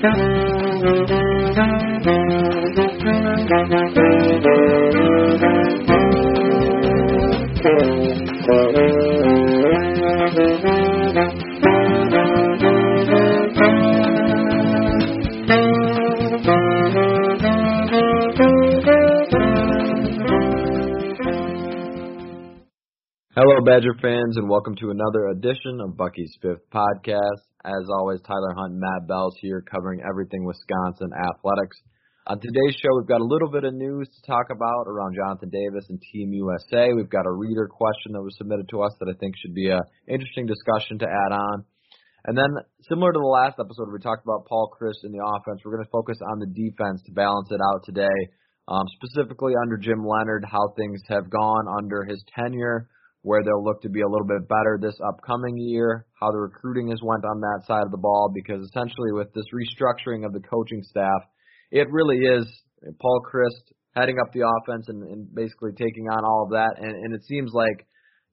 Hello, Badger fans, and welcome to another edition of Bucky's Fifth Podcast. As always, Tyler Hunt Matt Bells here covering everything Wisconsin athletics. On today's show, we've got a little bit of news to talk about around Jonathan Davis and Team USA. We've got a reader question that was submitted to us that I think should be an interesting discussion to add on. And then, similar to the last episode, we talked about Paul Chryst in the offense. We're going to focus on the defense to balance it out today, um, specifically under Jim Leonhard, how things have gone under his tenure where they'll look to be a little bit better this upcoming year, how the recruiting has went on that side of the ball, because essentially with this restructuring of the coaching staff, it really is Paul Chryst heading up the offense and, and basically taking on all of that, and, and it seems like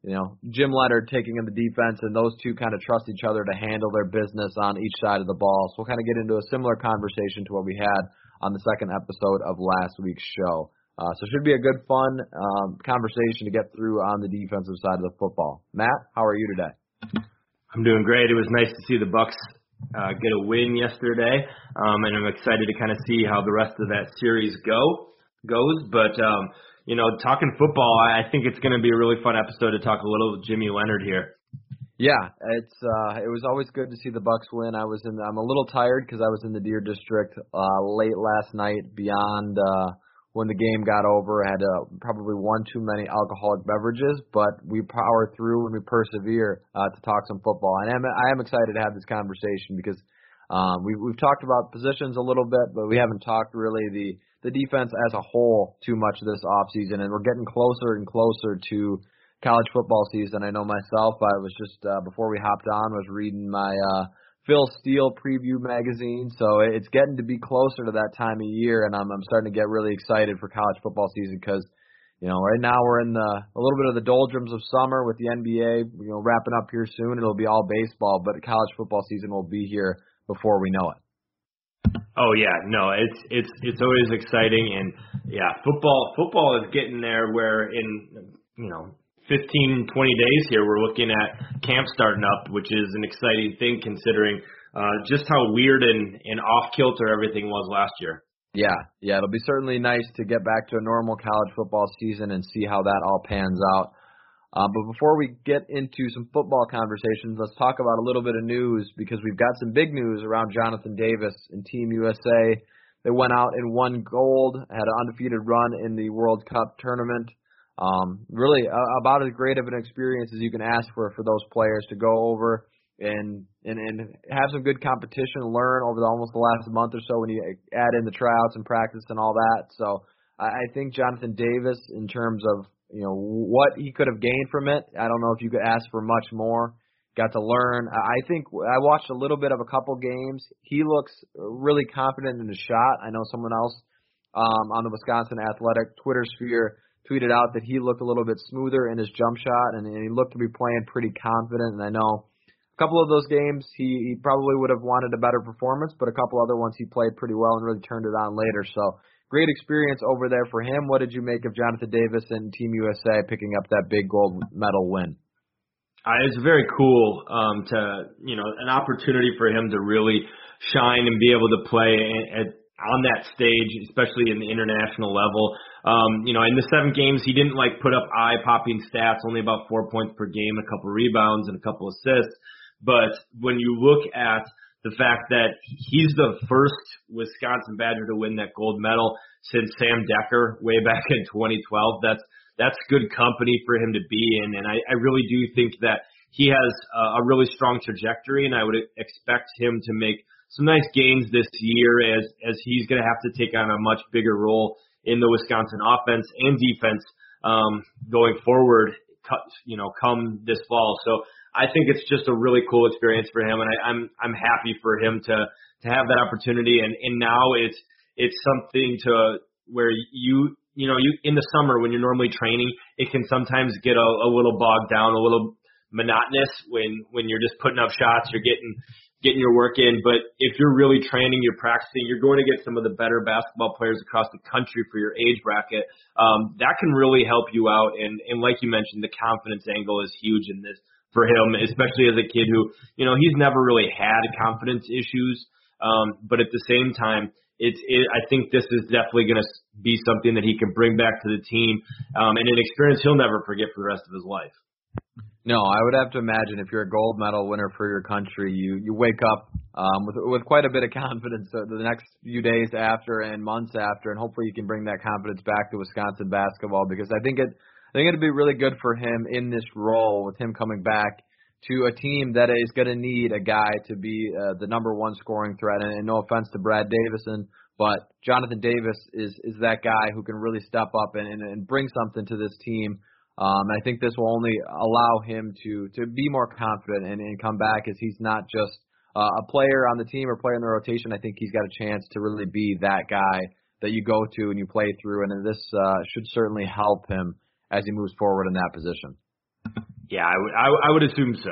you know Jim Leonhard taking in the defense, and those two kind of trust each other to handle their business on each side of the ball. So we'll kind of get into a similar conversation to what we had on the second episode of last week's show. Uh, so it should be a good, fun um, conversation to get through on the defensive side of the football. Matt, how are you today? I'm doing great. It was nice to see the Bucks uh, get a win yesterday, um, and I'm excited to kind of see how the rest of that series go goes. But um, you know, talking football, I think it's going to be a really fun episode to talk a little Jimmy Leonhard here. Yeah, it's uh it was always good to see the Bucks win. I was in I'm a little tired because I was in the Deer District uh late last night beyond uh when the game got over. I had uh, probably one too many alcoholic beverages, but we power through and we persevere uh, to talk some football. And I'm, I am excited to have this conversation because um, we've we've talked about positions a little bit, but we haven't talked really the the defense as a whole too much this off season, and we're getting closer and closer to college football season. I know myself. I was just uh, before we hopped on was reading my uh, Phil Steele preview magazine. So it's getting to be closer to that time of year, and I'm I'm starting to get really excited for college football season because you know right now we're in the a little bit of the doldrums of summer with the NBA. You know wrapping up here soon. It'll be all baseball, but college football season will be here before we know it. Oh yeah, no, it's it's it's always exciting and yeah, football football is getting there where in you know 15, 20 days here, we're looking at camp starting up, which is an exciting thing considering uh, just how weird and, and off kilter everything was last year. Yeah, yeah, it'll be certainly nice to get back to a normal college football season and see how that all pans out. Uh, but before we get into some football conversations, let's talk about a little bit of news because we've got some big news around Jonathan Davis and Team USA. They went out and won gold, had an undefeated run in the World Cup tournament. Um, really, uh, about as great of an experience as you can ask for for those players to go over and and and have some good competition, learn over the, almost the last month or so when you add in the tryouts and practice and all that. So I, I think Jonathan Davis, in terms of you know what he could have gained from it, I don't know if you could ask for much more. Got to learn. I think I watched a little bit of a couple games. He looks really confident in his shot. I know someone else um, on the Wisconsin Athletic Twitter sphere tweeted out that he looked a little bit smoother in his jump shot, and, and he looked to be playing pretty confident. And I know a couple of those games he, he probably would have wanted a better performance, but a couple other ones he played pretty well and really turned it on later. So great experience over there for him. What did you make of Jonathan Davis and Team USA picking up that big gold medal win? Uh, it's very cool um, to you know an opportunity for him to really shine and be able to play at on that stage, especially in the international level. Um, you know, in the seven games, he didn't like put up eye popping stats, only about four points per game, a couple rebounds, and a couple assists. But when you look at the fact that he's the first Wisconsin Badger to win that gold medal since Sam Dekker way back in 2012, that's that's good company for him to be in. And I, I really do think that he has a, a really strong trajectory, and I would expect him to make some nice gains this year as as he's going to have to take on a much bigger role in the Wisconsin offense and defense um, going forward. You know, come this fall. So I think it's just a really cool experience for him, and I, I'm I'm happy for him to to have that opportunity. And and now it's it's something to where you you know you in the summer when you're normally training, it can sometimes get a, a little bogged down, a little monotonous when when you're just putting up shots, you're getting getting your work in. But if you're really training, you're practicing, you're going to get some of the better basketball players across the country for your age bracket. Um, that can really help you out. And, and like you mentioned, the confidence angle is huge in this for him, especially as a kid who, you know, he's never really had confidence issues. Um, but at the same time, it's it, I think this is definitely going to be something that he can bring back to the team um, and an experience he'll never forget for the rest of his life. No, I would have to imagine if you're a gold medal winner for your country, you you wake up um, with with quite a bit of confidence the next few days after and months after, and hopefully you can bring that confidence back to Wisconsin basketball because I think it I think it'd be really good for him in this role with him coming back to a team that is going to need a guy to be uh, the number one scoring threat. And, and no offense to Brad Davison, but Jonathan Davis is is that guy who can really step up and, and, and bring something to this team um, I think this will only allow him to to be more confident and, and come back as he's not just uh, a player on the team or player in the rotation. I think he's got a chance to really be that guy that you go to and you play through, and this uh, should certainly help him as he moves forward in that position. Yeah, I would I, I would assume so.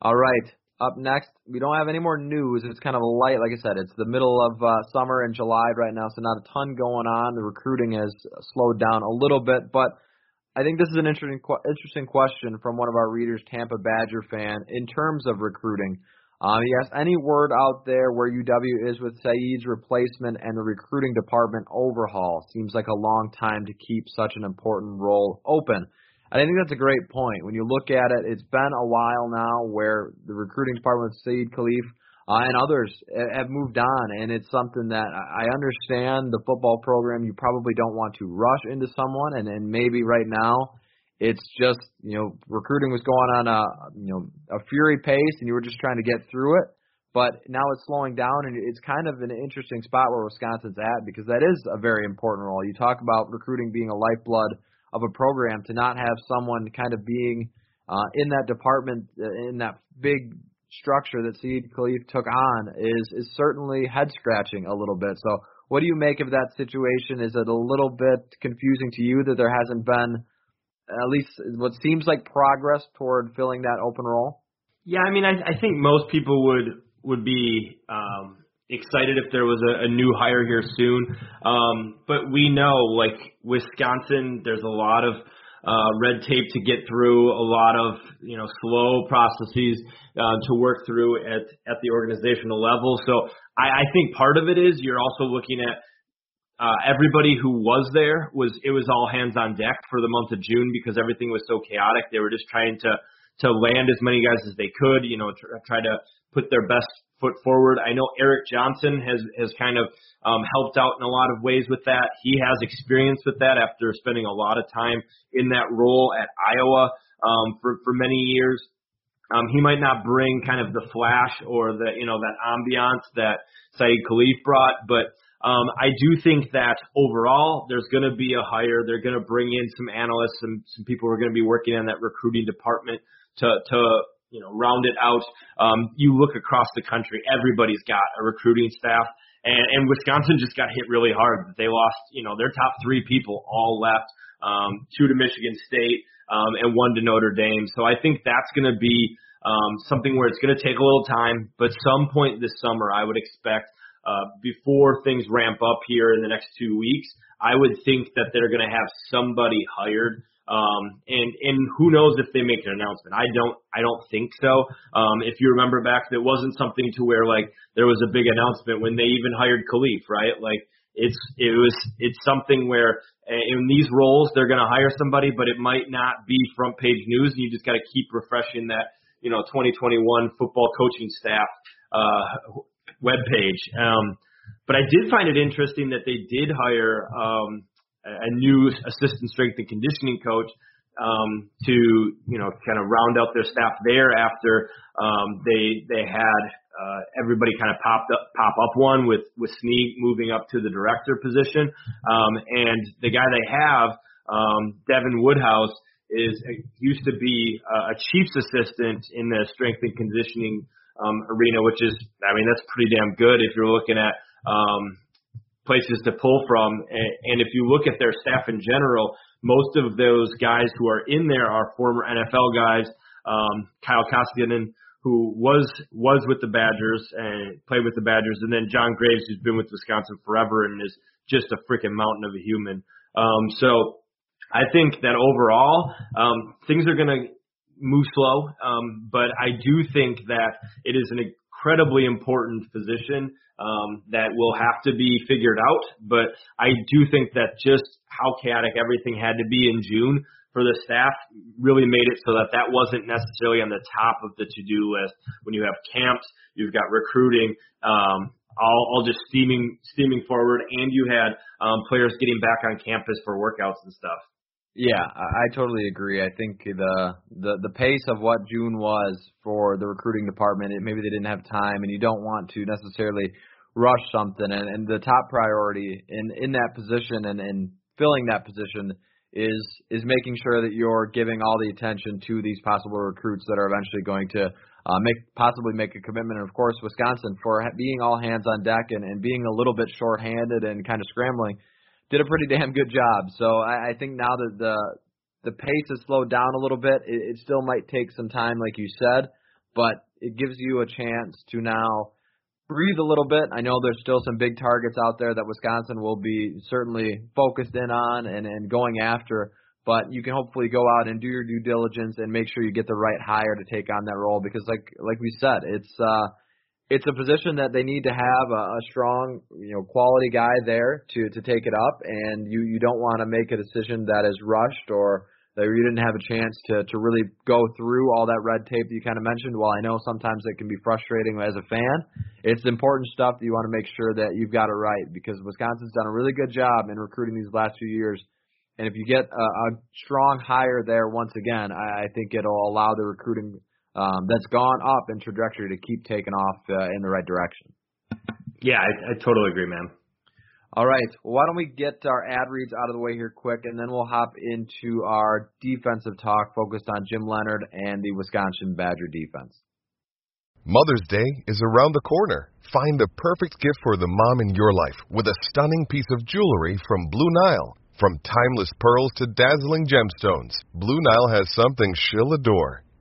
All right. Up next, we don't have any more news. It's kind of light, like I said. It's the middle of uh, summer in July right now, so not a ton going on. The recruiting has slowed down a little bit, but I think this is an interesting interesting question from one of our readers, Tampa Badger fan, in terms of recruiting. Um, he asked, any word out there where UW is with Saeed's replacement and the recruiting department overhaul? Seems like a long time to keep such an important role open. And I think that's a great point. When you look at it, it's been a while now where the recruiting department with Saeed Khalif uh, and others have moved on, and it's something that I understand the football program. You probably don't want to rush into someone, and then maybe right now it's just you know recruiting was going on a you know a fury pace, and you were just trying to get through it. But now it's slowing down, and it's kind of an interesting spot where Wisconsin's at because that is a very important role. You talk about recruiting being a lifeblood of a program to not have someone kind of being uh, in that department uh, in that big structure that Saeed Khalif took on is is certainly head scratching a little bit. So what do you make of that situation? Is it a little bit confusing to you that there hasn't been at least what seems like progress toward filling that open role? Yeah, I mean, I, I think most people would would be um, excited if there was a, a new hire here soon. Um, but we know, like Wisconsin, there's a lot of uh, red tape to get through, a lot of you know slow processes uh, to work through at at the organizational level. So I, I think part of it is you're also looking at uh, everybody who was there was it was all hands on deck for the month of June because everything was so chaotic. They were just trying to to land as many guys as they could, you know, tr- try to put their best foot forward. I know Eric Johnson has has kind of um, helped out in a lot of ways with that. He has experience with that after spending a lot of time in that role at Iowa um, for for many years. Um, he might not bring kind of the flash or the you know that ambiance that Saeed Khalif brought, but um, I do think that overall there's going to be a hire. They're going to bring in some analysts, some some people who are going to be working on that recruiting department to to you know round it out. Um, you look across the country, everybody's got a recruiting staff and, and Wisconsin just got hit really hard. They lost, you know, their top three people all left, um, two to Michigan State, um, and one to Notre Dame. So I think that's going to be um, something where it's going to take a little time, but some point this summer, I would expect uh, before things ramp up here in the next two weeks, I would think that they're going to have somebody hired um, and and who knows if they make an announcement? I don't I don't think so. Um, if you remember back, it wasn't something to where like there was a big announcement when they even hired Khalif, right? Like it's it was it's something where uh, in these roles they're going to hire somebody, but it might not be front page news, and you just got to keep refreshing that you know 2021 football coaching staff uh, web page. Um, but I did find it interesting that they did hire um, a new assistant strength and conditioning coach um, to you know kind of round out their staff there after um, they they had uh, everybody kind of popped up pop up one with with Snead moving up to the director position, um, and the guy they have, um, Devin Woodhouse, is used to be a chief's assistant in the strength and conditioning um, arena, which is I mean that's pretty damn good if you're looking at um, places to pull from, and, if you look at their staff in general most of those guys who are in there are former NFL guys. Um, Kyle Koskinen, who was was with the Badgers and played with the Badgers, and then John Graves, who's been with Wisconsin forever and is just a freaking mountain of a human. Um, so I think that overall um, things are going to move slow, um, but I do think that it is an incredibly important position um, that will have to be figured out. But I do think that just how chaotic everything had to be in June for the staff really made it so that that wasn't necessarily on the top of the to-do list. When you have camps, you've got recruiting, um, all, all just steaming steaming forward, and you had um, players getting back on campus for workouts and stuff. Yeah, I I totally agree. I think the the the pace of what June was for the recruiting department, it, maybe they didn't have time, and you don't want to necessarily rush something. And, and the top priority in in that position and, and filling that position is is making sure that you're giving all the attention to these possible recruits that are eventually going to uh, make possibly make a commitment. And of course, Wisconsin for being all hands on deck and, and being a little bit short-handed and kind of scrambling did a pretty damn good job. So I, I think now that the the pace has slowed down a little bit, it, it still might take some time, like you said, but it gives you a chance to now breathe a little bit. I know there's still some big targets out there that Wisconsin will be certainly focused in on and, and going after, but you can hopefully go out and do your due diligence and make sure you get the right hire to take on that role because like like we said, it's uh it's a position that they need to have a, a strong, you know, quality guy there to to take it up, and you you don't want to make a decision that is rushed or that you didn't have a chance to to really go through all that red tape that you kind of mentioned. While I know sometimes it can be frustrating as a fan, it's important stuff that you want to make sure that you've got it right because Wisconsin's done a really good job in recruiting these last few years. And if you get a, a strong hire there once again, I, I think it'll allow the recruiting um, that's gone up in trajectory to keep taking off uh, in the right direction. Yeah, I, I totally agree, man. All right. Well, why don't we get our ad reads out of the way here quick, and then we'll hop into our defensive talk focused on Jim Leonhard and the Wisconsin Badger defense. Mother's Day is around the corner. Find the perfect gift for the mom in your life with a stunning piece of jewelry from Blue Nile. From timeless pearls to dazzling gemstones, Blue Nile has something she'll adore.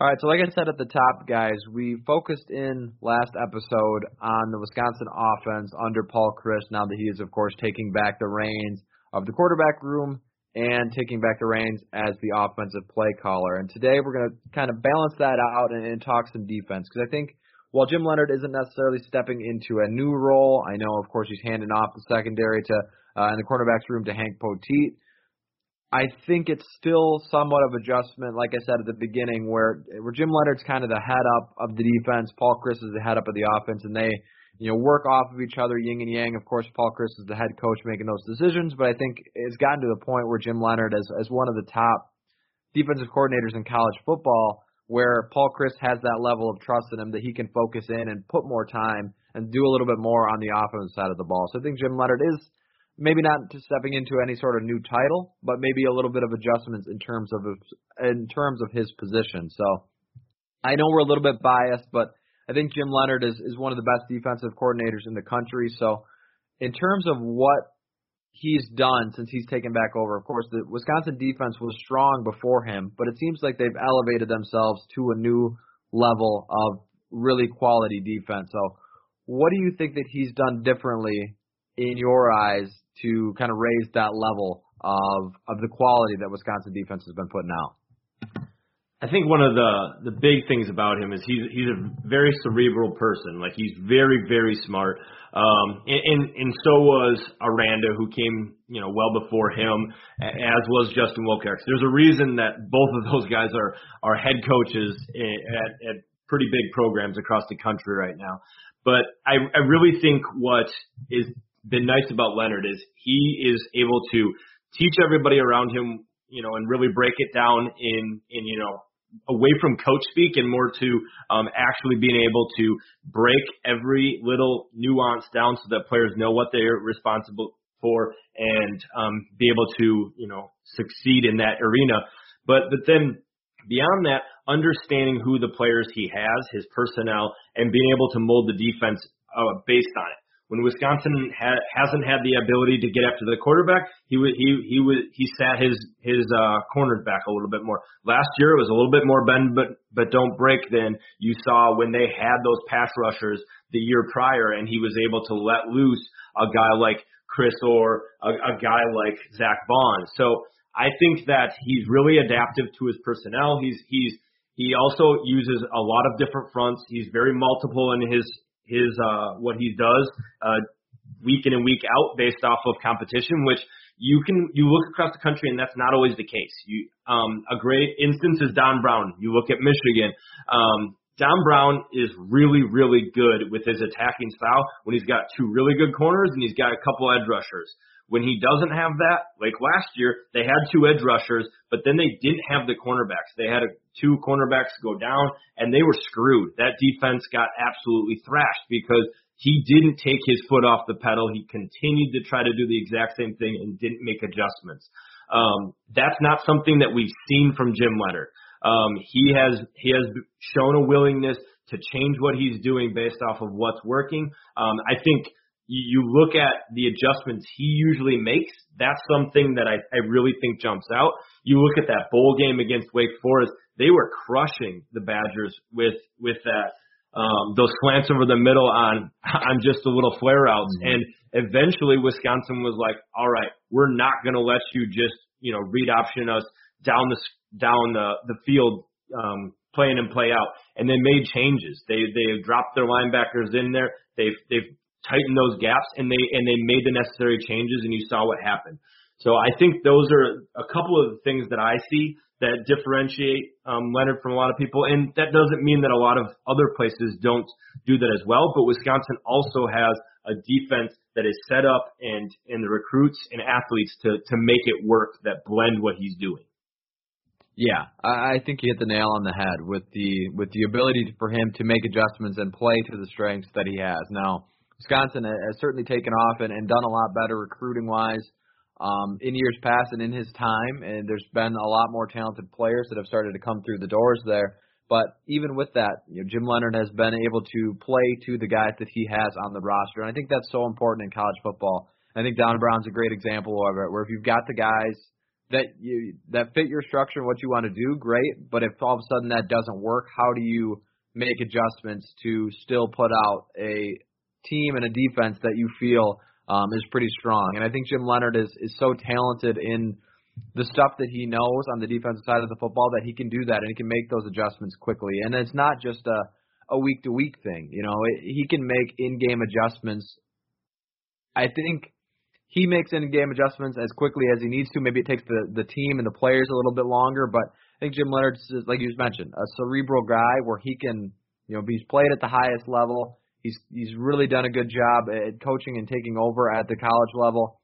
All right, so like I said at the top, guys, we focused in last episode on the Wisconsin offense under Paul Chryst. Now that he is, of course, taking back the reins of the quarterback room and taking back the reins as the offensive play caller. And today we're going to kind of balance that out and, and talk some defense because I think while Jim Leonhard isn't necessarily stepping into a new role, I know, of course, he's handing off the secondary to uh, in the cornerbacks room to Hank Poteet. I think it's still somewhat of adjustment, like I said at the beginning, where where Jim Leonhard's kind of the head up of the defense, Paul Chryst is the head up of the offense, and they you know work off of each other, yin and yang. Of course, Paul Chryst is the head coach making those decisions, but I think it's gotten to the point where Jim Leonhard as as one of the top defensive coordinators in college football, where Paul Chryst has that level of trust in him that he can focus in and put more time and do a little bit more on the offensive side of the ball. So I think Jim Leonhard is maybe not stepping into any sort of new title, but maybe a little bit of adjustments in terms of in terms of his position. So I know we're a little bit biased, but I think Jim Leonhard is is one of the best defensive coordinators in the country. So, in terms of what he's done since he's taken back over, of course, the Wisconsin defense was strong before him, but it seems like they've elevated themselves to a new level of really quality defense. So, what do you think that he's done differently in your eyes to kind of raise that level of of the quality that Wisconsin defense has been putting out? I think one of the the big things about him is he's he's a very cerebral person. Like he's very very smart. Um, and, and and so was Aranda, who came you know well before him, as was Justin Wilcox. There's a reason that both of those guys are are head coaches at, at pretty big programs across the country right now. But I I really think what is been nice about Leonhard is he is able to teach everybody around him you know, and really break it down in, in, you know, away from coach speak and more to um, actually being able to break every little nuance down so that players know what they're responsible for and um, be able to you know succeed in that arena. But but then beyond that, understanding who the players he has, his personnel, and being able to mold the defense uh, based on it when Wisconsin ha- hasn't had the ability to get after the quarterback, he would he he would he sat his his uh, corners back a little bit more. Last year it was a little bit more bend but but don't break than you saw when they had those pass rushers the year prior, and he was able to let loose a guy like Chris Orr a, a guy like Zack Baun. So I think that he's really adaptive to his personnel. He's he's he also uses a lot of different fronts. He's very multiple in his his uh, what he does uh, week in and week out based off of competition, which you can you look across the country and that's not always the case. You um, a great instance is Don Brown. You look at Michigan. Um, Don Brown is really really good with his attacking style when he's got two really good corners and he's got a couple edge rushers. When he doesn't have that, like last year, they had two edge rushers, but then they didn't have the cornerbacks. They had a, two cornerbacks go down, and they were screwed. That defense got absolutely thrashed because he didn't take his foot off the pedal. He continued to try to do the exact same thing and didn't make adjustments. Um, that's not something that we've seen from Jim Leonhard. Um, he has he has shown a willingness to change what he's doing based off of what's working. Um, I think you, look at the adjustments he usually makes, that's something that I, I really think jumps out. You look at that bowl game against Wake Forest, they were crushing the Badgers with with that um, those slants over the middle on on just a little flare outs, mm-hmm. and eventually Wisconsin was like, all right, we're not going to let you just you know read option us down the down the the field um, playing and play out, and they made changes. They they dropped their linebackers in there. They've they've tighten those gaps and they and they made the necessary changes and you saw what happened. So I think those are a couple of the things that I see that differentiate um, Leonhard from a lot of people, and that doesn't mean that a lot of other places don't do that as well. But Wisconsin also has a defense that is set up and and the recruits and athletes to to make it work that blend what he's doing. Yeah, I think you hit the nail on the head with the with the ability for him to make adjustments and play to the strengths that he has. Now, Wisconsin has certainly taken off and, and done a lot better recruiting wise um, in years past and in his time. And there's been a lot more talented players that have started to come through the doors there. But even with that, you know, Jim Leonhard has been able to play to the guys that he has on the roster, and I think that's so important in college football. I think Don Brown's a great example of it, where if you've got the guys that you that fit your structure and what you want to do, great. But if all of a sudden that doesn't work, how do you make adjustments to still put out a team and a defense that you feel um, is pretty strong. And I think Jim Leonhard is is so talented in the stuff that he knows on the defensive side of the football that he can do that and he can make those adjustments quickly. And it's not just a a week to week thing. You know, it, he can make in game adjustments. I think he makes in game adjustments as quickly as he needs to. Maybe it takes the the team and the players a little bit longer, but I think Jim Leonhard's like you just mentioned, a cerebral guy where he can, you know, he's played at the highest level. He's he's really done a good job at coaching and taking over at the college level.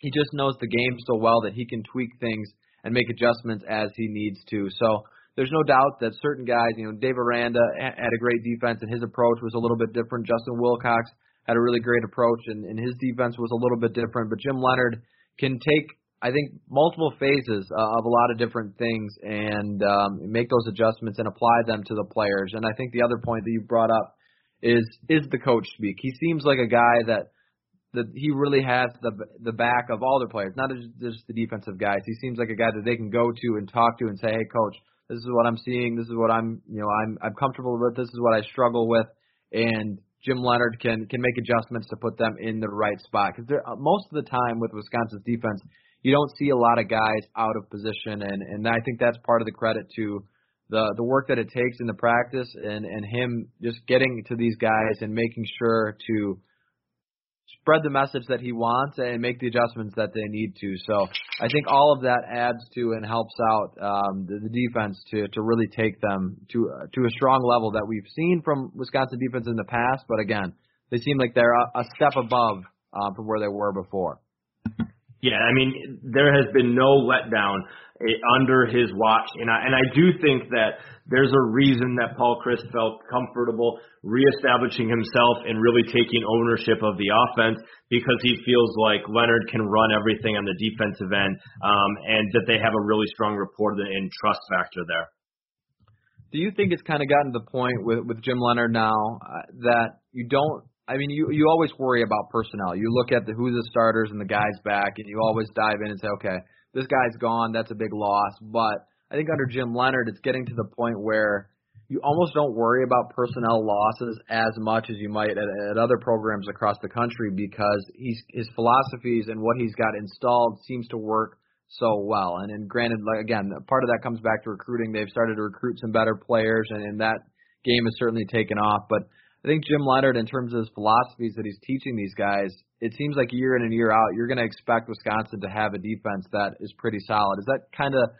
He just knows the game so well that he can tweak things and make adjustments as he needs to. So there's no doubt that certain guys, you know, Dave Aranda had a great defense and his approach was a little bit different. Justin Wilcox had a really great approach and, and his defense was a little bit different. But Jim Leonhard can take, I think, multiple phases uh, of a lot of different things and um, make those adjustments and apply them to the players. And I think the other point that you brought up is is the coach speak. He seems like a guy that that he really has the the back of all their players, not just the defensive guys. He seems like a guy that they can go to and talk to and say, "Hey, coach, this is what I'm seeing. This is what I'm, you know, I'm I'm comfortable with. This is what I struggle with." And Jim Leonhard can can make adjustments to put them in the right spot because uh, most of the time with Wisconsin's defense, you don't see a lot of guys out of position, and and I think that's part of the credit to the the work that it takes in the practice and and him just getting to these guys and making sure to spread the message that he wants and make the adjustments that they need to. So I think all of that adds to and helps out um, the, the defense to to really take them to uh, to a strong level that we've seen from Wisconsin defense in the past. But again, they seem like they're a, a step above uh, from where they were before. Yeah, I mean, there has been no letdown eh, under his watch, and I and I do think that there's a reason that Paul Chryst felt comfortable reestablishing himself and really taking ownership of the offense because he feels like Leonhard can run everything on the defensive end, um, and that they have a really strong rapport and trust factor there. Do you think it's kind of gotten to the point with with Jim Leonhard now uh, that you don't I mean, you you always worry about personnel. You look at the who the starters and the guys back, and you always dive in and say, okay, this guy's gone. That's a big loss. But I think under Jim Leonhard, it's getting to the point where you almost don't worry about personnel losses as much as you might at, at other programs across the country because he's his philosophies and what he's got installed seems to work so well. And, and granted, like again, part of that comes back to recruiting. They've started to recruit some better players, and, and that game has certainly taken off. But I think Jim Leonhard, in terms of his philosophies that he's teaching these guys, it seems like year in and year out, you're going to expect Wisconsin to have a defense that is pretty solid. Is that kind of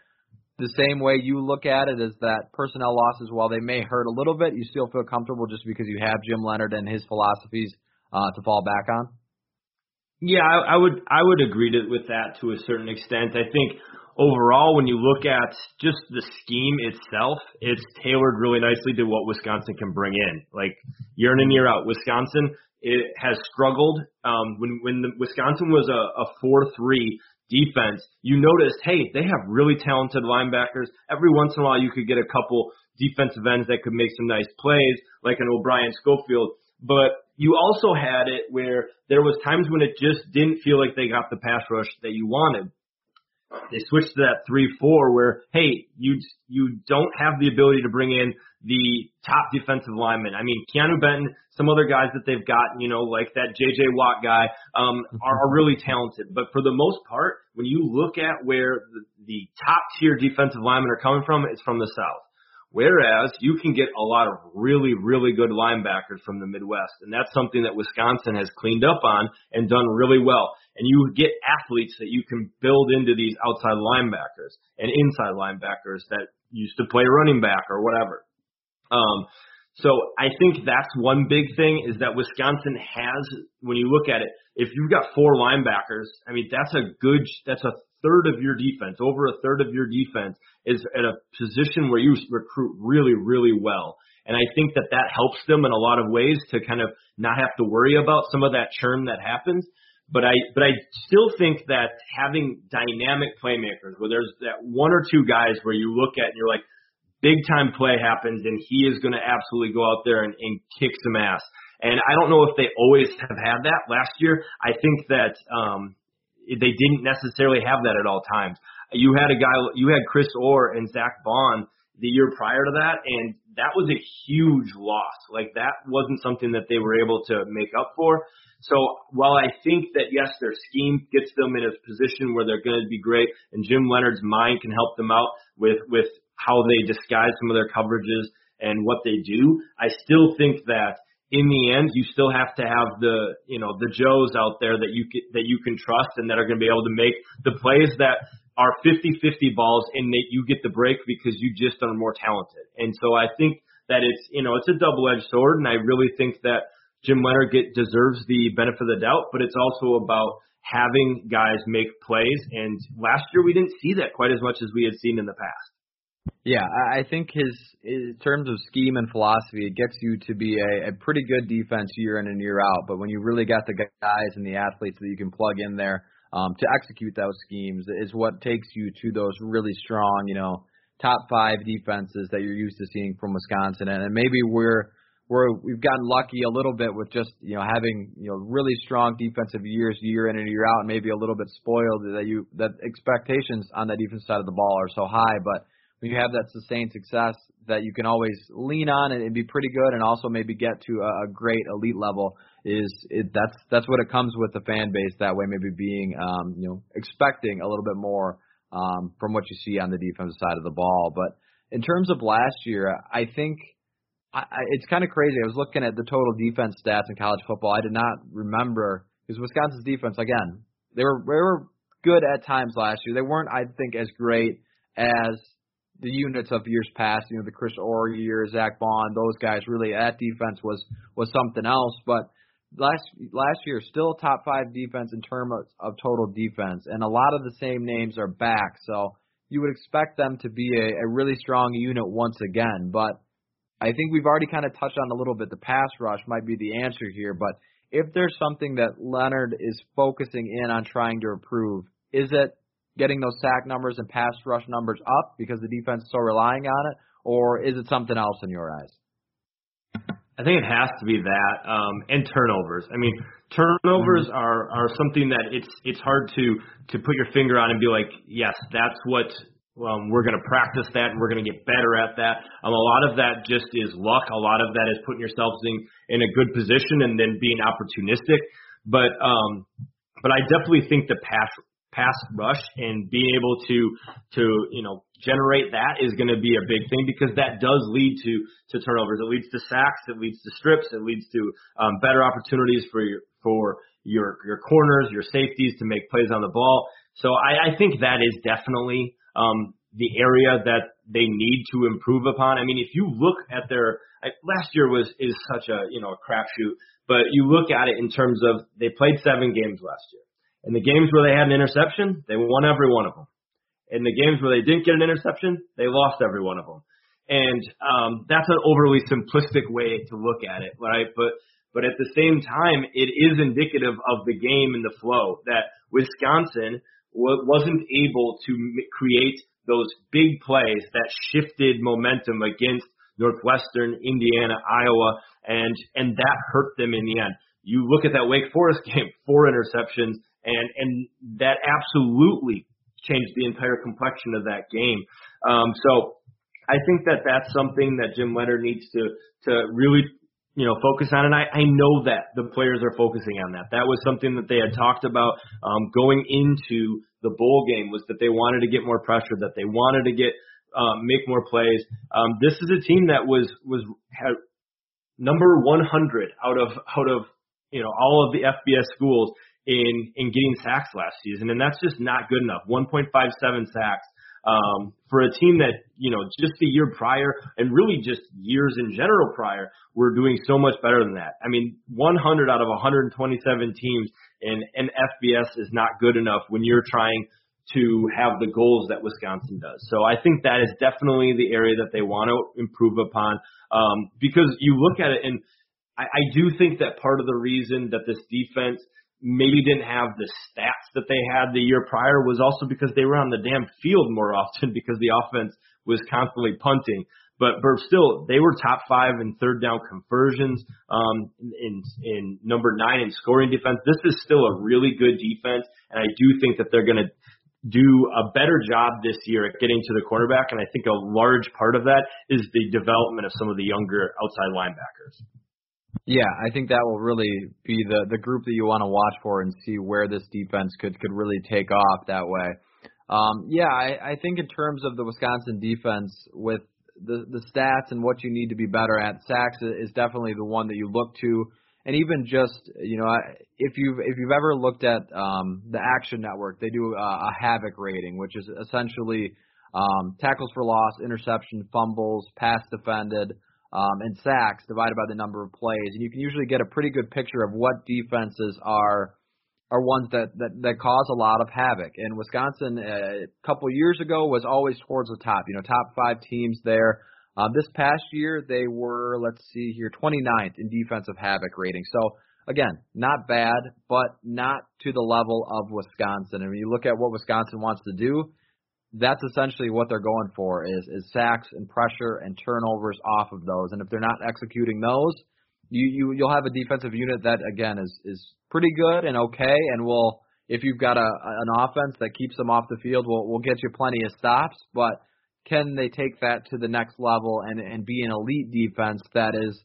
the same way you look at it? Is that personnel losses, while they may hurt a little bit, you still feel comfortable just because you have Jim Leonhard and his philosophies uh, to fall back on? Yeah, I, I would I would agree to, with that to a certain extent. I think overall, when you look at just the scheme itself, it's tailored really nicely to what Wisconsin can bring in. Like year in and year out, Wisconsin it has struggled. Um, when when the, Wisconsin was a, a four three defense, you noticed, hey, they have really talented linebackers. Every once in a while, you could get a couple defensive ends that could make some nice plays, like an O'Brien Schofield. But you also had it where there was times when it just didn't feel like they got the pass rush that you wanted they switched to that three four where hey you you don't have the ability to bring in the top defensive lineman. I mean Keanu Benton, some other guys that they've got, you know, like that J.J. Watt guy, um, are, are really talented. But for the most part, when you look at where the, the top tier defensive linemen are coming from, it's from the south. Whereas you can get a lot of really, really good linebackers from the Midwest. And that's something that Wisconsin has cleaned up on and done really well. And you get athletes that you can build into these outside linebackers and inside linebackers that used to play running back or whatever. Um, so I think that's one big thing is that Wisconsin has, when you look at it, if you've got four linebackers, I mean, that's a good, that's a third of your defense, over a third of your defense is at a position where you recruit really, really well. And I think that that helps them in a lot of ways to kind of not have to worry about some of that churn that happens. But I, but I still think that having dynamic playmakers, where there's that one or two guys where you look at and you're like, big time play happens and he is going to absolutely go out there and, and kick some ass. And I don't know if they always have had that. Last year, I think that um, they didn't necessarily have that at all times. You had a guy, you had Chris Orr and Zack Baun the year prior to that, and that was a huge loss. Like that wasn't something that they were able to make up for. So while I think that yes, their scheme gets them in a position where they're going to be great, and Jim Leonhard's mind can help them out with with how they disguise some of their coverages and what they do, I still think that in the end, you still have to have the you know the Joes out there that you can, that you can trust and that are going to be able to make the plays that are 50-50 balls and that you get the break because you just are more talented. And so I think that it's you know it's a double-edged sword, and I really think that Jim Leonhard get deserves the benefit of the doubt, but it's also about having guys make plays. And last year we didn't see that quite as much as we had seen in the past. Yeah, I think his in terms of scheme and philosophy, it gets you to be a, a pretty good defense year in and year out. But when you really got the guys and the athletes that you can plug in there um, to execute those schemes, is what takes you to those really strong, you know, top five defenses that you're used to seeing from Wisconsin. And maybe we're we're we've gotten lucky a little bit with just you know having you know really strong defensive years year in and year out, and maybe a little bit spoiled that you that expectations on that defense side of the ball are so high, but when you have that sustained success that you can always lean on and, and be pretty good, and also maybe get to a, a great elite level, is it, that's that's what it comes with the fan base that way, maybe being um, you know expecting a little bit more um, from what you see on the defensive side of the ball, but in terms of last year, I think I, it's kind of crazy. I was looking at the total defense stats in college football. I did not remember because Wisconsin's defense again they were they were good at times last year. They weren't, I think, as great as the units of years past. You know, the Chris Orr year, Zack Baun, those guys. Really, that defense was was something else. But last last year, still top five defense in terms of, of total defense, and a lot of the same names are back. So you would expect them to be a, a really strong unit once again. But I think we've already kind of touched on a little bit. The pass rush might be the answer here, but if there's something that Leonhard is focusing in on trying to improve, is it getting those sack numbers and pass rush numbers up because the defense is so relying on it, or is it something else in your eyes? I think it has to be that, um, and turnovers. I mean, turnovers mm-hmm. are are something that it's it's hard to to put your finger on and be like, yes, that's what um, we're going to practice that and we're going to get better at that. Um, a lot of that just is luck. A lot of that is putting yourself in, in a good position and then being opportunistic. But um, but I definitely think the pass pass rush and being able to to you know generate that is going to be a big thing because that does lead to to turnovers. It leads to sacks. It leads to strips. It leads to um, better opportunities for your for your your corners, your safeties to make plays on the ball. So I, I think that is definitely um, the area that they need to improve upon. I mean, if you look at their last year was is such a you know a crapshoot, but you look at it in terms of they played seven games last year, and the games where they had an interception, they won every one of them. In the games where they didn't get an interception, they lost every one of them. And um, that's an overly simplistic way to look at it, right? But but at the same time, it is indicative of the game and the flow that Wisconsin wasn't able to create those big plays that shifted momentum against Northwestern, Indiana, Iowa, and and that hurt them in the end. You look at that Wake Forest game, four interceptions, and and that absolutely changed the entire complexion of that game. Um, so I think that that's something that Jim Leonhard needs to to really you know, focus on. And I, I know that the players are focusing on that. That was something that they had talked about um, going into the bowl game was that they wanted to get more pressure, that they wanted to get um, make more plays. Um, this is a team that was was had number 100 out of out of you know all of the FBS schools in in getting sacks last season, and that's just not good enough. 1.57 sacks um, for a team that you know just the year prior and really just years in general prior were doing so much better than that. I mean, 100 out of 127 teams in an FBS is not good enough when you're trying to have the goals that Wisconsin does. So I think that is definitely the area that they want to improve upon um, because you look at it and I, I do think that part of the reason that this defense maybe didn't have the stats that they had the year prior was also because they were on the damn field more often because the offense was constantly punting. But but still, they were top five in third down conversions, um, in in number nine in scoring defense. This is still a really good defense, and I do think that they're going to do a better job this year at getting to the quarterback. And I think a large part of that is the development of some of the younger outside linebackers. Yeah, I think that will really be the the group that you want to watch for and see where this defense could could really take off that way. Um, yeah, I, I think in terms of the Wisconsin defense with the the stats and what you need to be better at, sacks is definitely the one that you look to, and even just you know if you've if you've ever looked at um, the Action Network, they do a, a havoc rating, which is essentially um, tackles for loss, interception, fumbles, pass defended um, and sacks divided by the number of plays, and you can usually get a pretty good picture of what defenses are are ones that that, that cause a lot of havoc. And Wisconsin uh, a couple years ago was always towards the top, you know, top five teams there. Um, this past year they were, let's see here, 29th in defensive havoc rating. So again, not bad, but not to the level of Wisconsin. And when you look at what Wisconsin wants to do, that's essentially what they're going for is is sacks and pressure and turnovers off of those. And if they're not executing those, you you you'll have a defensive unit that again is is pretty good and okay and will if you've got a an offense that keeps them off the field will will get you plenty of stops, but can they take that to the next level and and be an elite defense that is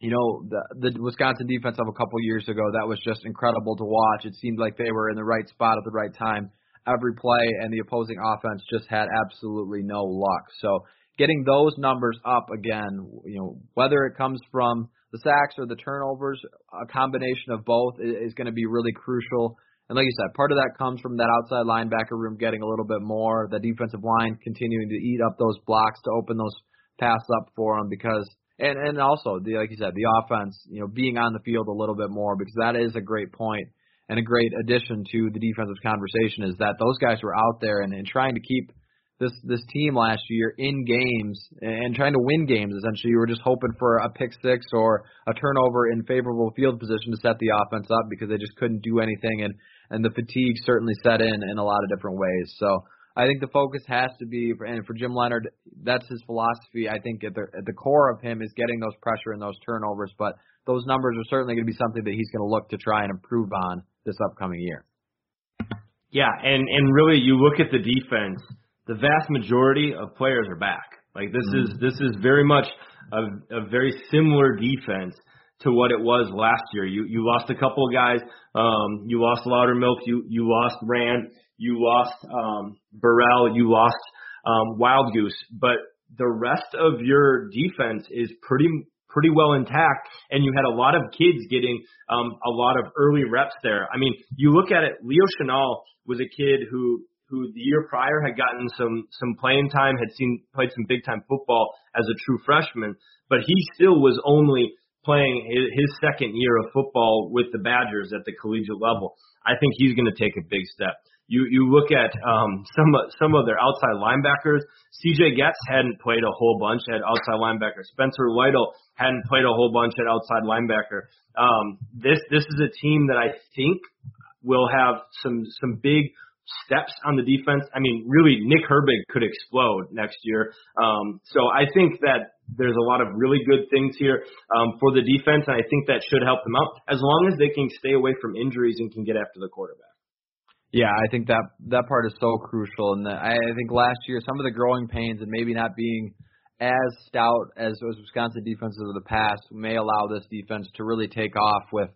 you know the the Wisconsin defense of a couple years ago that was just incredible to watch. It seemed like they were in the right spot at the right time every play, and the opposing offense just had absolutely no luck. So getting those numbers up again, you know, whether it comes from the sacks or the turnovers, a combination of both is, going to be really crucial. And like you said, part of that comes from that outside linebacker room getting a little bit more, the defensive line continuing to eat up those blocks to open those pass up for them because and and also the like you said, the offense, you know, being on the field a little bit more because that is a great point and a great addition to the defensive conversation is that those guys were out there and, and trying to keep this this team last year in games and trying to win games. Essentially, you were just hoping for a pick six or a turnover in favorable field position to set the offense up because they just couldn't do anything, and and the fatigue certainly set in in a lot of different ways. So I think the focus has to be, and for Jim Leonhard, that's his philosophy. I think at the at the core of him is getting those pressure and those turnovers, but those numbers are certainly going to be something that he's going to look to try and improve on this upcoming year. Yeah, and and really, you look at the defense. The vast majority of players are back. Like this mm-hmm. is this is very much a, a very similar defense to what it was last year. You you lost a couple of guys. Um, you lost Loudermilk. You you lost Rand. You lost um, Burrell. You lost um, Wildgoose. But the rest of your defense is pretty pretty well intact, and you had a lot of kids getting um, a lot of early reps there. I mean, you look at it. Leo Chenal was a kid who who the year prior had gotten some some playing time, had seen played some big time football as a true freshman, but he still was only playing his, his second year of football with the Badgers at the collegiate level. I think he's going to take a big step. You you look at um, some some of their outside linebackers. C.J. Goetz hadn't played a whole bunch at outside linebacker. Spencer Lytle hadn't played a whole bunch at outside linebacker. Um, this this is a team that I think will have some some big steps on the defense. I mean, really, Nick Herbig could explode next year. Um, so I think that there's a lot of really good things here um, for the defense, and I think that should help them out as long as they can stay away from injuries and can get after the quarterback. Yeah, I think that that part is so crucial, and I, think last year some of the growing pains and maybe not being as stout as those Wisconsin defenses of the past may allow this defense to really take off with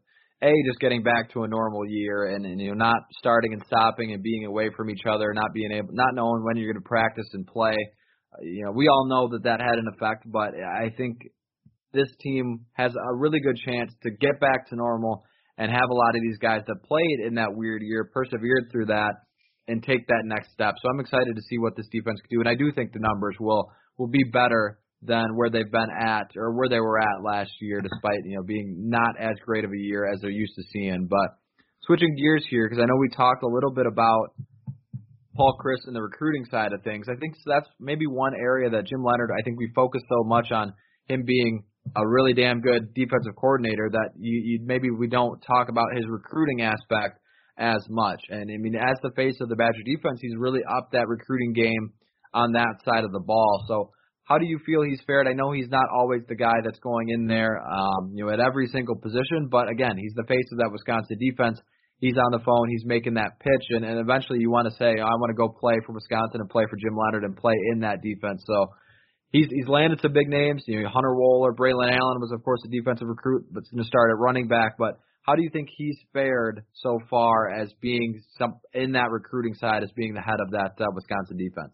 a just getting back to a normal year and, and you know not starting and stopping and being away from each other, not being able, not knowing when you're going to practice and play. Uh, you know, we all know that that had an effect, but I think this team has a really good chance to get back to normal and have a lot of these guys that played in that weird year persevered through that and take that next step. So I'm excited to see what this defense can do, and I do think the numbers will will be better than where they've been at or where they were at last year, despite you know being not as great of a year as they're used to seeing. But switching gears here, because I know we talked a little bit about Paul Chryst and the recruiting side of things. I think that's maybe one area that Jim Leonhard. I think we focus so much on him being a really damn good defensive coordinator that you, you maybe we don't talk about his recruiting aspect as much. And I mean, as the face of the Badger defense, he's really upped that recruiting game on that side of the ball. So, how do you feel he's fared? I know he's not always the guy that's going in there, um, you know, at every single position, but again, he's the face of that Wisconsin defense. He's on the phone, he's making that pitch, and, and eventually you want to say, oh, I want to go play for Wisconsin and play for Jim Leonhard and play in that defense. So he's he's landed some big names. You know, Hunter Wohler, Braylon Allen was of course a defensive recruit, but going to start at running back. But how do you think he's fared so far as being some in that recruiting side as being the head of that uh, Wisconsin defense?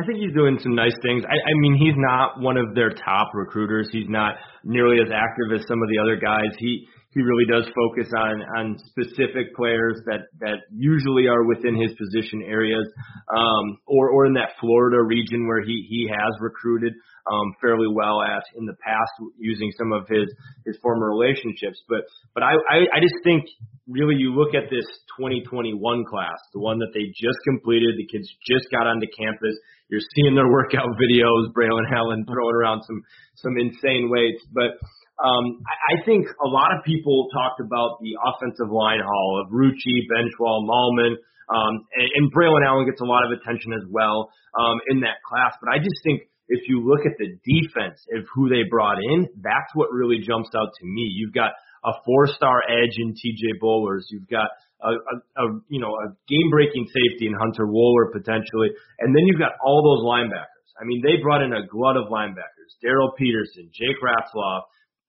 I think he's doing some nice things. I, I mean, he's not one of their top recruiters. He's not nearly as active as some of the other guys. He he really does focus on on specific players that that usually are within his position areas, um, or or in that Florida region where he he has recruited um, fairly well at in the past using some of his his former relationships. But but I I, I just think really you look at this 2021 class, the one that they just completed, the kids just got onto campus. You're seeing their workout videos, Braylon Allen throwing around some some insane weights, but um, I, think a lot of people talked about the offensive line haul of Rucci, Benzschawel, Mahlman, Um, and, and Braylon Allen gets a lot of attention as well um, in that class. But I just think if you look at the defense of who they brought in, that's what really jumps out to me. You've got a four-star edge in TJ Bollers. You've got a, a, a you know a game-breaking safety in Hunter Wohler potentially, and then you've got all those linebackers. I mean, they brought in a glut of linebackers: Darryl Peterson, Jake Retzlaff,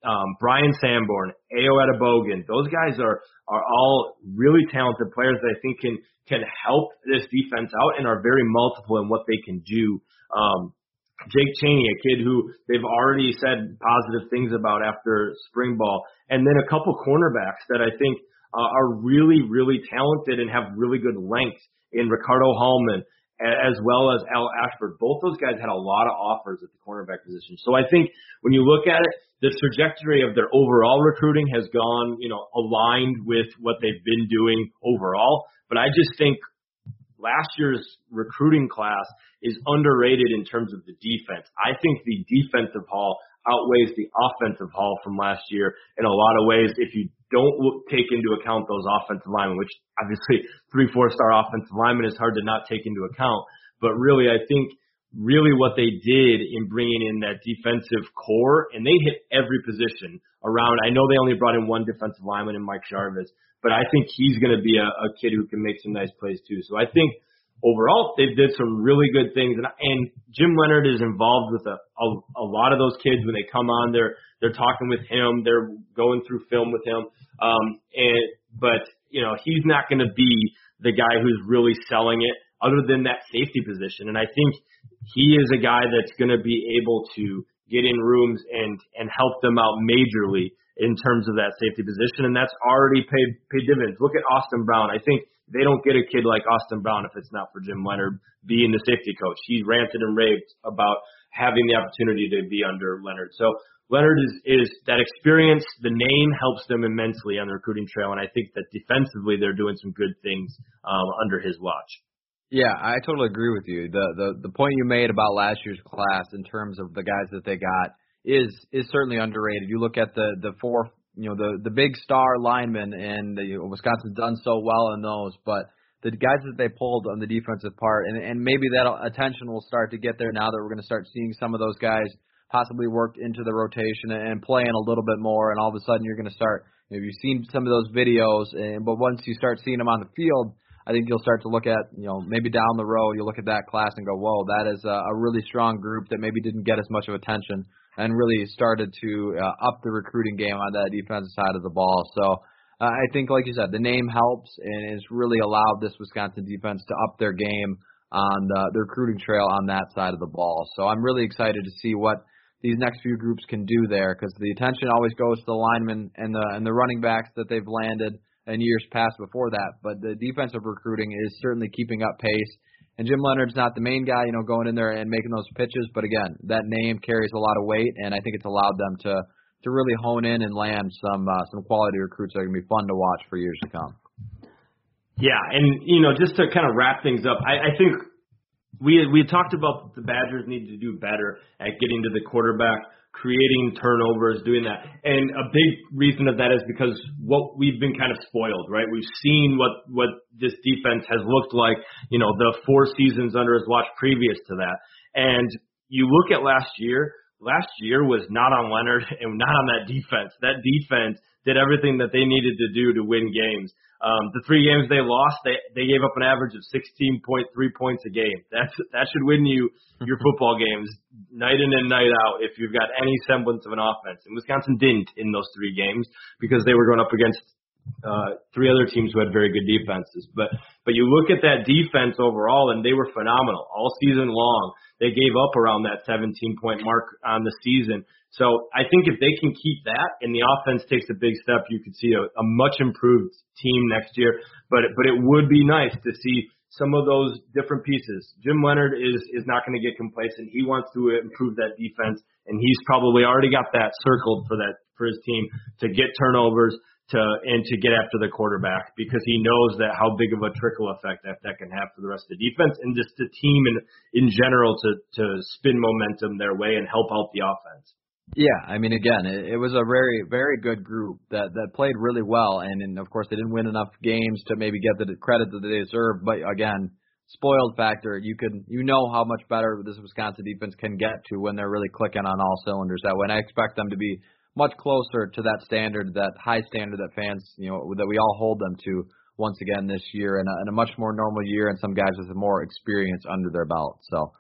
um, Bryan Sanborn, Ayo Adebogun, those guys are are all really talented players that I think can can help this defense out and are very multiple in what they can do. Um, Jake Chaney, a kid who they've already said positive things about after spring ball, and then a couple cornerbacks that I think uh, are really really talented and have really good length in Ricardo Hallman as well as Al Ashford. Both those guys had a lot of offers at the cornerback position. So I think when you look at it, the trajectory of their overall recruiting has gone, you know, aligned with what they've been doing overall. But I just think last year's recruiting class is underrated in terms of the defense. I think the defensive haul outweighs the offensive haul from last year in a lot of ways. If you don't take into account those offensive linemen, which obviously three, four star offensive linemen is hard to not take into account. But really, I think really what they did in bringing in that defensive core, and they hit every position around. I know they only brought in one defensive lineman in Mike Jarvis, but I think he's going to be a, a kid who can make some nice plays too. So I think overall they did some really good things. And and Jim Leonhard is involved with a, a a lot of those kids when they come on. They're they're talking with him. They're going through film with him. Um and but you know he's not going to be the guy who's really selling it other than that safety position. And I think he is a guy that's going to be able to get in rooms and and help them out majorly in terms of that safety position. And that's already paid paid dividends. Look at Austin Brown. I think they don't get a kid like Austin Brown if it's not for Jim Leonhard being the safety coach. He ranted and raved about having the opportunity to be under Leonhard. So Leonhard is, is that experience. The name helps them immensely on the recruiting trail, and I think that defensively they're doing some good things um, under his watch. Yeah, I totally agree with you. The the the point you made about last year's class in terms of the guys that they got is is certainly underrated. You look at the the four you know the the big star linemen, and the, Wisconsin's done so well in those, but the guys that they pulled on the defensive part, and and maybe that attention will start to get there now that we're going to start seeing some of those guys possibly worked into the rotation and playing a little bit more, and all of a sudden you're going to start. You know, you've seen some of those videos, and but once you start seeing them on the field, I think you'll start to look at, you know, maybe down the road, you'll look at that class and go, whoa, that is a, a really strong group that maybe didn't get as much of attention and really started to uh, up the recruiting game on that defensive side of the ball. So uh, I think, like you said, the name helps and it's really allowed this Wisconsin defense to up their game on the, the recruiting trail on that side of the ball. So I'm really excited to see what these next few groups can do there because the attention always goes to the linemen and the and the running backs that they've landed in years past before that. But the defensive recruiting is certainly keeping up pace and Jim Leonhard's not the main guy, you know, going in there and making those pitches, but again, that name carries a lot of weight, and I think it's allowed them to to really hone in and land some uh, some quality recruits that are gonna be fun to watch for years to come. Yeah, and you know, just to kind of wrap things up, I, I think we we talked about the Badgers need to do better at getting to the quarterback creating turnovers, doing that. And a big reason of that is because what we've been kind of spoiled, right? We've seen what what this defense has looked like, you know, the four seasons under his watch previous to that. And you look at last year, last year was not on Leonhard and not on that defense. That defense did everything that they needed to do to win games. Um, the three games they lost, they they gave up an average of 16.3 points a game. That's that should win you your football games night in and night out if you've got any semblance of an offense. And Wisconsin didn't in those three games because they were going up against uh, three other teams who had very good defenses. But but you look at that defense overall, and they were phenomenal all season long. They gave up around that 17 point mark on the season. So I think if they can keep that and the offense takes a big step, you could see a, a much improved team next year. But but it would be nice to see some of those different pieces. Jim Leonhard is is not going to get complacent. He wants to improve that defense, and he's probably already got that circled for that for his team to get turnovers to and to get after the quarterback because he knows that how big of a trickle effect that that can have for the rest of the defense and just the team in in general to to spin momentum their way and help out the offense. Yeah, I mean, again, it, it was a very, very good group that that played really well, and, and of course they didn't win enough games to maybe get the credit that they deserve. But again, spoiled factor. You can you know how much better this Wisconsin defense can get to when they're really clicking on all cylinders that. And I expect them to be much closer to that standard, that high standard that fans, you know, that we all hold them to once again this year and a, and a much more normal year and some guys with more experience under their belt. So,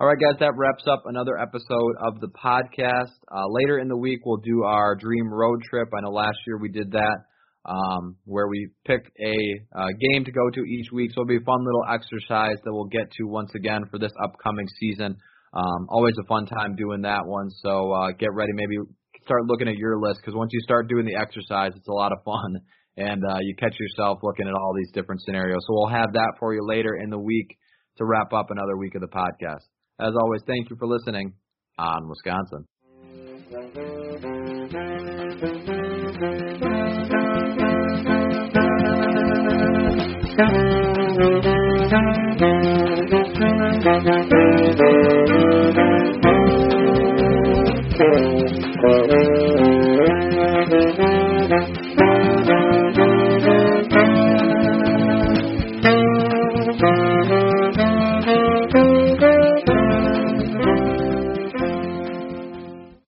all right, guys, that wraps up another episode of the podcast. Uh, later in the week, we'll do our dream road trip. I know last year we did that um, where we pick a uh, game to go to each week. So it'll be a fun little exercise that we'll get to once again for this upcoming season. Um, always a fun time doing that one. So uh, get ready. Maybe start looking at your list because once you start doing the exercise, it's a lot of fun. And uh, you catch yourself looking at all these different scenarios. So we'll have that for you later in the week to wrap up another week of the podcast. As always, thank you for listening on Wisconsin.